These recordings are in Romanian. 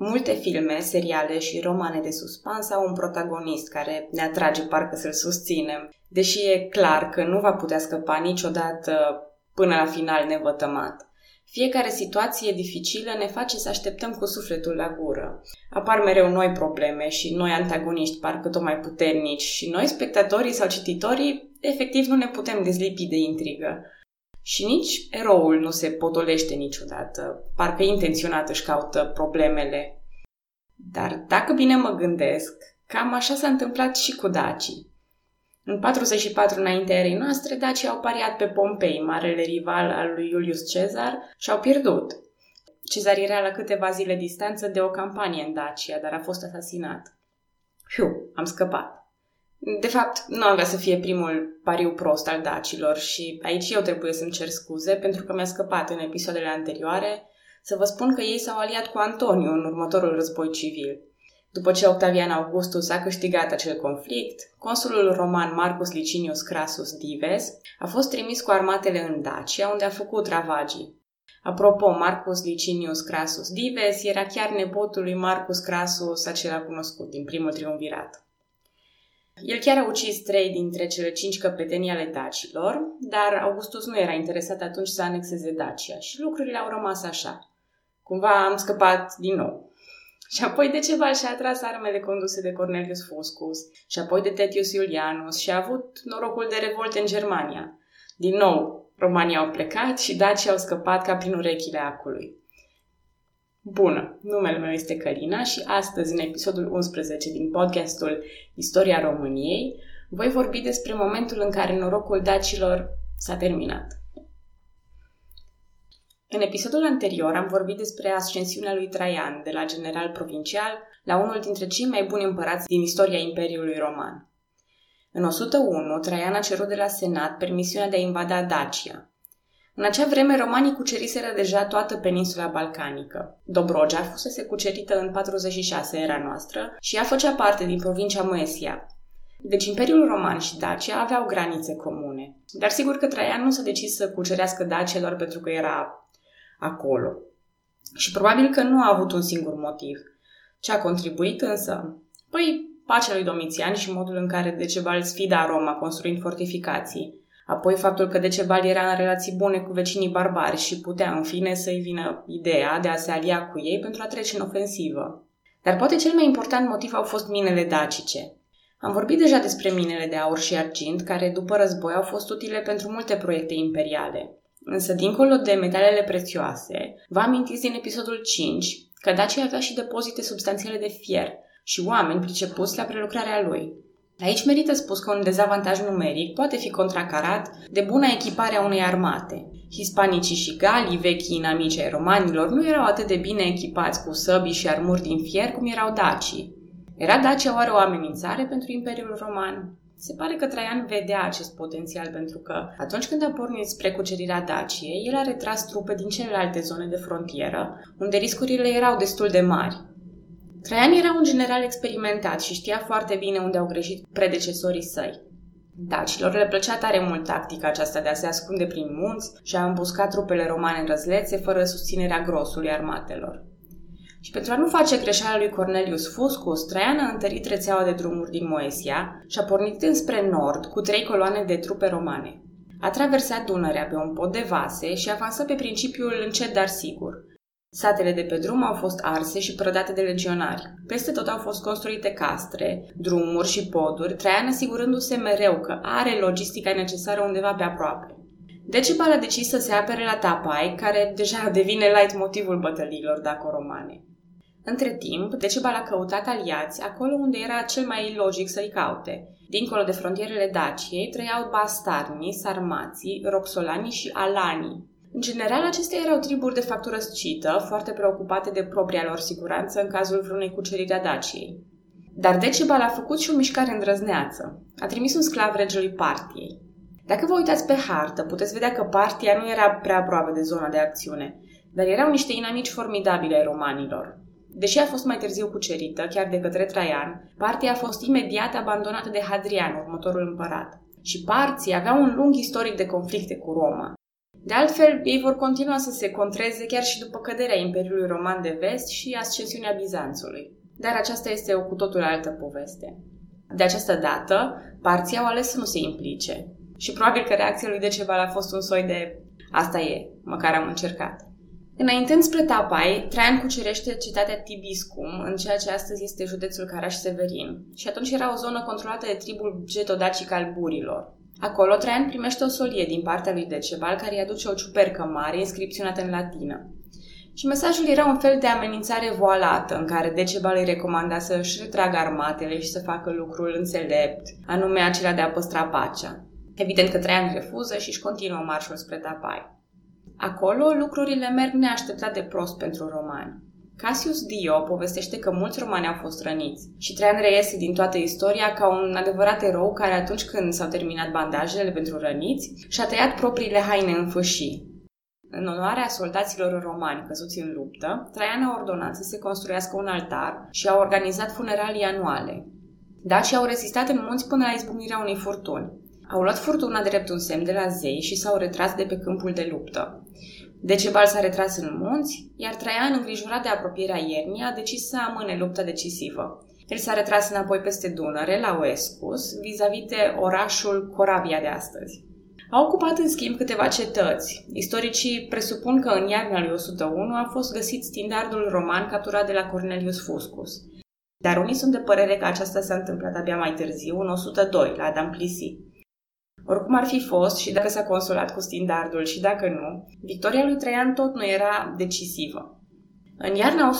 Multe filme, seriale și romane de suspans au un protagonist care ne atrage parcă să-l susținem, deși e clar că nu va putea scăpa niciodată până la final nevătămat. Fiecare situație dificilă ne face să așteptăm cu sufletul la gură. Apar mereu noi probleme și noi antagoniști parcă tot mai puternici și noi, spectatorii sau cititorii, efectiv nu ne putem dezlipi de intrigă. Și nici eroul nu se potolește niciodată, parcă intenționat își caută problemele. Dar dacă bine mă gândesc, cam așa s-a întâmplat și cu Daci. În 44 înaintea erei noastre, Dacii au pariat pe Pompei, marele rival al lui Iulius Cezar, și au pierdut. Cezar era la câteva zile distanță de o campanie în Dacia, dar a fost asasinat. Fiu, am scăpat. De fapt, nu avea să fie primul pariu prost al dacilor și aici eu trebuie să-mi cer scuze pentru că mi-a scăpat în episoadele anterioare să vă spun că ei s-au aliat cu Antoniu în următorul război civil. După ce Octavian Augustus a câștigat acel conflict, consulul roman Marcus Licinius Crassus Dives a fost trimis cu armatele în Dacia, unde a făcut ravagii. Apropo, Marcus Licinius Crassus Dives era chiar nepotul lui Marcus Crassus, acela cunoscut din primul triumvirat. El chiar a ucis trei dintre cele cinci căpetenii ale dacilor, dar Augustus nu era interesat atunci să anexeze Dacia și lucrurile au rămas așa. Cumva am scăpat din nou. Și apoi Decebal și-a atras armele conduse de Cornelius Fuscus și apoi de Tetius Iulianus și a avut norocul de revolte în Germania. Din nou, romanii au plecat și dacii au scăpat ca prin urechile acului. Bună, numele meu este Călina și astăzi, în episodul 11 din podcastul Istoria României, voi vorbi despre momentul în care norocul dacilor s-a terminat. În episodul anterior am vorbit despre ascensiunea lui Traian, de la general provincial la unul dintre cei mai buni împărați din istoria Imperiului Roman. În 101, Traian a cerut de la Senat permisiunea de a invada Dacia, în acea vreme, romanii cuceriseră deja toată peninsula balcanică. Dobrogea fusese cucerită în 46 era noastră și ea făcea parte din provincia Moesia. Deci Imperiul Roman și Dacia aveau granițe comune. Dar sigur că Traian nu s-a decis să cucerească Dacia doar pentru că era acolo. Și probabil că nu a avut un singur motiv. Ce a contribuit însă? Păi, pacea lui Domitian și modul în care Decebal sfida Roma construind fortificații, Apoi faptul că Decebal era în relații bune cu vecinii barbari și putea în fine să-i vină ideea de a se alia cu ei pentru a trece în ofensivă. Dar poate cel mai important motiv au fost minele dacice. Am vorbit deja despre minele de aur și argint, care după război au fost utile pentru multe proiecte imperiale. Însă, dincolo de metalele prețioase, vă amintiți din episodul 5 că Dacia avea și depozite substanțiale de fier și oameni pricepuți la prelucrarea lui. Aici merită spus că un dezavantaj numeric poate fi contracarat de buna echipare a unei armate. Hispanicii și galii, vechii inamici ai romanilor, nu erau atât de bine echipați cu săbii și armuri din fier cum erau dacii. Era Dacia oare o amenințare pentru Imperiul Roman? Se pare că Traian vedea acest potențial pentru că, atunci când a pornit spre cucerirea Daciei, el a retras trupe din celelalte zone de frontieră, unde riscurile erau destul de mari. Traian era un general experimentat și știa foarte bine unde au greșit predecesorii săi. Dacilor le plăcea tare mult tactica aceasta de a se ascunde prin munți și a îmbusca trupele romane în răzlețe fără susținerea grosului armatelor. Și pentru a nu face greșeala lui Cornelius Fuscus, Traian a întărit rețeaua de drumuri din Moesia și a pornit înspre nord cu trei coloane de trupe romane. A traversat Dunărea pe un pod de vase și avansă pe principiul încet dar sigur, Satele de pe drum au fost arse și prădate de legionari. Peste tot au fost construite castre, drumuri și poduri, Traian asigurându-se mereu că are logistica necesară undeva pe aproape. Decebal a decis să se apere la Tapai, care deja devine light motivul bătăliilor daco-romane. Între timp, Decebal a căutat aliați acolo unde era cel mai logic să-i caute. Dincolo de frontierele Daciei trăiau bastarnii, sarmații, roxolanii și alanii, în general, acestea erau triburi de factură scită, foarte preocupate de propria lor siguranță în cazul vreunei cuceriri a Daciei. Dar Decebal a făcut și o mișcare îndrăzneață. A trimis un sclav regelui Partiei. Dacă vă uitați pe hartă, puteți vedea că Partia nu era prea aproape de zona de acțiune, dar erau niște inamici formidabile ai romanilor. Deși a fost mai târziu cucerită, chiar de către Traian, Partia a fost imediat abandonată de Hadrian, următorul împărat. Și parții aveau un lung istoric de conflicte cu Roma. De altfel, ei vor continua să se contreze chiar și după căderea Imperiului Roman de Vest și ascensiunea Bizanțului. Dar aceasta este o cu totul altă poveste. De această dată, parții au ales să nu se implice. Și probabil că reacția lui Decebal a fost un soi de asta e, măcar am încercat. Înaintând spre Tapai, Traian cucerește cetatea Tibiscum, în ceea ce astăzi este județul Caraș-Severin. Și atunci era o zonă controlată de tribul getodacic al burilor. Acolo Traian primește o solie din partea lui Decebal care îi aduce o ciupercă mare inscripționată în latină. Și mesajul era un fel de amenințare voalată, în care Decebal îi recomanda să își retragă armatele și să facă lucrul înțelept, anume acela de a păstra pacea. Evident că Traian refuză și își continuă marșul spre Tapai. Acolo lucrurile merg neașteptat de prost pentru romani. Cassius Dio povestește că mulți romani au fost răniți și Traian reiese din toată istoria ca un adevărat erou care atunci când s-au terminat bandajele pentru răniți și-a tăiat propriile haine în fâșii. În onoarea soldaților romani căzuți în luptă, Traian a ordonat să se construiască un altar și a organizat funeralii anuale. Dacii au rezistat în munți până la izbucnirea unei furtuni. Au luat furtuna drept un semn de la zei și s-au retras de pe câmpul de luptă. Decebal s-a retras în munți, iar Traian, îngrijorat de apropierea iernii, a decis să amâne lupta decisivă. El s-a retras înapoi peste Dunăre, la Oescus, vis-a-vis de orașul Corabia de astăzi. A ocupat, în schimb, câteva cetăți. Istoricii presupun că în iarna lui 101 a fost găsit standardul roman capturat de la Cornelius Fuscus. Dar unii sunt de părere că aceasta s-a întâmplat abia mai târziu, în 102, la Adam Plisi. Oricum ar fi fost și dacă s-a consolat cu standardul și dacă nu, victoria lui Traian tot nu era decisivă. În iarna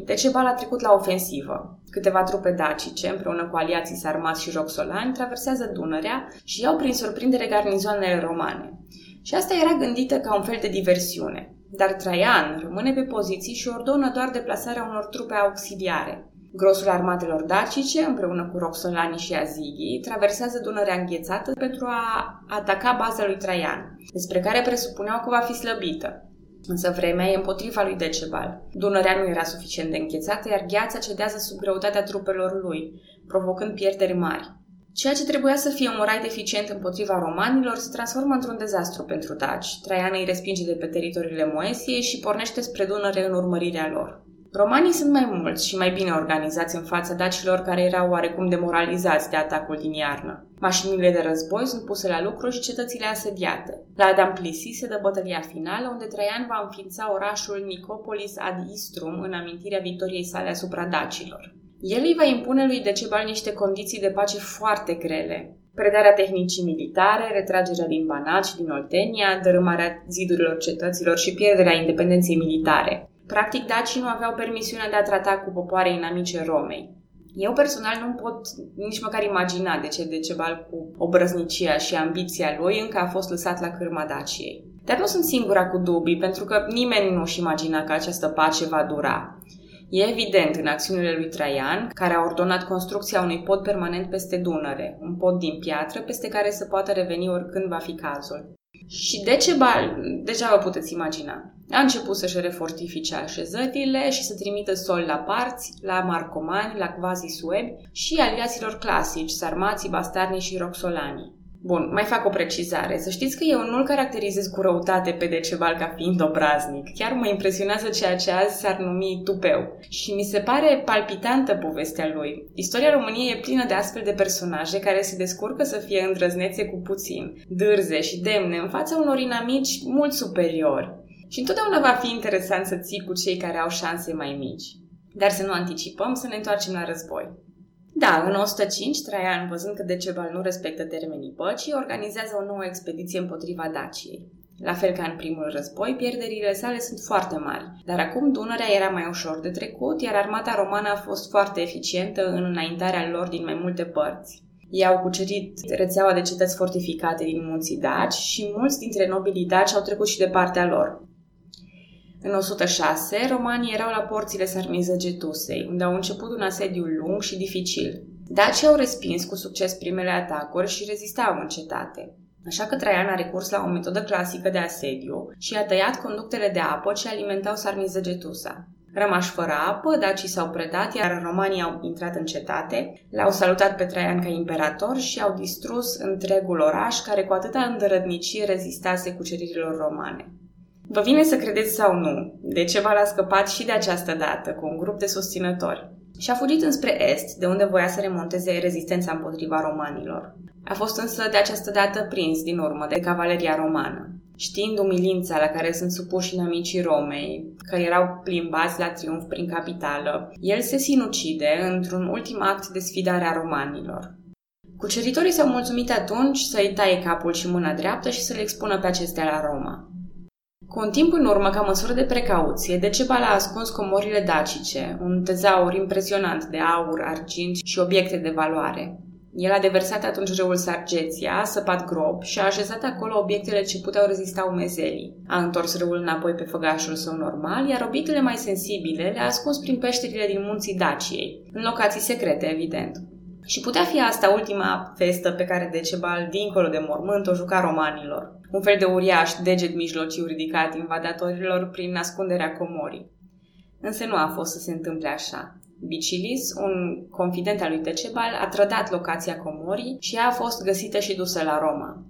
101-102, Decebal a trecut la ofensivă. Câteva trupe dacice, împreună cu aliații sarmați și roxolani, traversează Dunărea și iau prin surprindere garnizoanele romane. Și asta era gândită ca un fel de diversiune. Dar Traian rămâne pe poziții și ordonă doar deplasarea unor trupe auxiliare. Grosul armatelor dacice, împreună cu roxolani și azigii, traversează Dunărea înghețată pentru a ataca baza lui Traian, despre care presupuneau că va fi slăbită. Însă vremea e împotriva lui Decebal. Dunărea nu era suficient de înghețată, iar gheața cedează sub greutatea trupelor lui, provocând pierderi mari. Ceea ce trebuia să fie un rai deficient împotriva romanilor se transformă într-un dezastru pentru daci. Traian îi respinge de pe teritoriile Moesiei și pornește spre Dunăre în urmărirea lor. Romanii sunt mai mulți și mai bine organizați în fața dacilor care erau oarecum demoralizați de atacul din iarnă. Mașinile de război sunt puse la lucru și cetățile asediate. La Adam Plisi se dă bătălia finală, unde Traian va înființa orașul Nicopolis ad Istrum în amintirea victoriei sale asupra dacilor. El îi va impune lui Decebal niște condiții de pace foarte grele, predarea tehnicii militare, retragerea din Banat și din Oltenia, dărâmarea zidurilor cetăților și pierderea independenței militare. Practic, dacii nu aveau permisiunea de a trata cu popoare inamice Romei. Eu personal nu pot nici măcar imagina de ce Decebal cu obrăznicia și ambiția lui încă a fost lăsat la cârma Daciei. Dar nu sunt singura cu dubii, pentru că nimeni nu își imagina că această pace va dura. E evident în acțiunile lui Traian, care a ordonat construcția unui pod permanent peste Dunăre, un pod din piatră peste care să poată reveni oricând va fi cazul. Și Decebal, deja vă puteți imagina, a început să-și refortifice așezările și să trimită sol la parți, la marcomani, la quasi suebi și aliaților clasici, sarmații, bastarni și roxolani. Bun, mai fac o precizare. Să știți că eu nu-l caracterizez cu răutate pe Decebal ca fiind obraznic. Chiar mă impresionează ceea ce azi s-ar numi tupeu. Și mi se pare palpitantă povestea lui. Istoria României e plină de astfel de personaje care se descurcă să fie îndrăznețe cu puțin, dârze și demne în fața unor inamici mult superiori. Și întotdeauna va fi interesant să ții cu cei care au șanse mai mici. Dar să nu anticipăm, să ne întoarcem la război. Da, în 105, Traian, văzând că Decebal nu respectă termenii păcii, organizează o nouă expediție împotriva Daciei. La fel ca în primul război, pierderile sale sunt foarte mari, dar acum Dunărea era mai ușor de trecut, iar armata romană a fost foarte eficientă în înaintarea lor din mai multe părți. Ei au cucerit rețeaua de cetăți fortificate din munții Daci și mulți dintre nobilii daci au trecut și de partea lor. În 106, romanii erau la porțile Sarmizăgetusei, unde au început un asediu lung și dificil. Dacii au respins cu succes primele atacuri și rezistau în cetate. Așa că Traian a recurs la o metodă clasică de asediu și a tăiat conductele de apă ce alimentau Sarmizăgetusa. Rămași fără apă, dacii s-au predat, iar romanii au intrat în cetate, l-au salutat pe Traian ca imperator și au distrus întregul oraș care cu atâta îndărădnicie rezistase cuceririlor romane. Vă vine să credeți sau nu, de ceva l-a scăpat și de această dată cu un grup de susținători și a fugit înspre est, de unde voia să remonteze rezistența împotriva romanilor. A fost însă de această dată prins din urmă de cavaleria romană. Știind umilința la care sunt supuși inamicii Romei, că erau plimbați la triumf prin capitală, el se sinucide într-un ultim act de sfidare a romanilor. Cuceritorii s-au mulțumit atunci să-i taie capul și mâna dreaptă și să le expună pe acestea la Roma. Cu un timp în urmă, ca măsură de precauție, Decebal a ascuns comorile dacice, un tezaur impresionant de aur, argint și obiecte de valoare. El a deversat atunci râul Sargeția, a săpat grob și a așezat acolo obiectele ce puteau rezista umezelii. A întors râul înapoi pe făgașul său normal, iar obiectele mai sensibile le-a ascuns prin peșterile din munții Daciei, în locații secrete, evident. Și putea fi asta ultima festă pe care Decebal, dincolo de mormânt, o juca romanilor. Un fel de uriaș deget mijlociu ridicat invadatorilor prin ascunderea comorii. Însă nu a fost să se întâmple așa. Bicilis, un confident al lui Decebal, a trădat locația comorii și ea a fost găsită și dusă la Roma.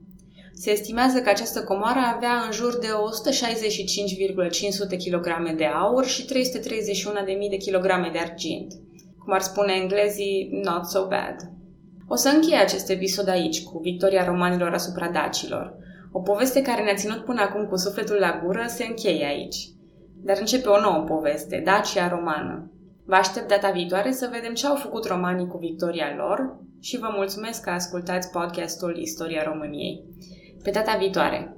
Se estimează că această comoară avea în jur de 165,500 kg de aur și 331.000 de kg de argint. Cum ar spune englezii, not so bad. O să încheie acest episod aici, cu victoria romanilor asupra dacilor. O poveste care ne-a ținut până acum cu sufletul la gură se încheie aici. Dar începe o nouă poveste, Dacia romană. Vă aștept data viitoare să vedem ce au făcut romanii cu victoria lor și vă mulțumesc că ascultați podcastul Istoria României. Pe data viitoare!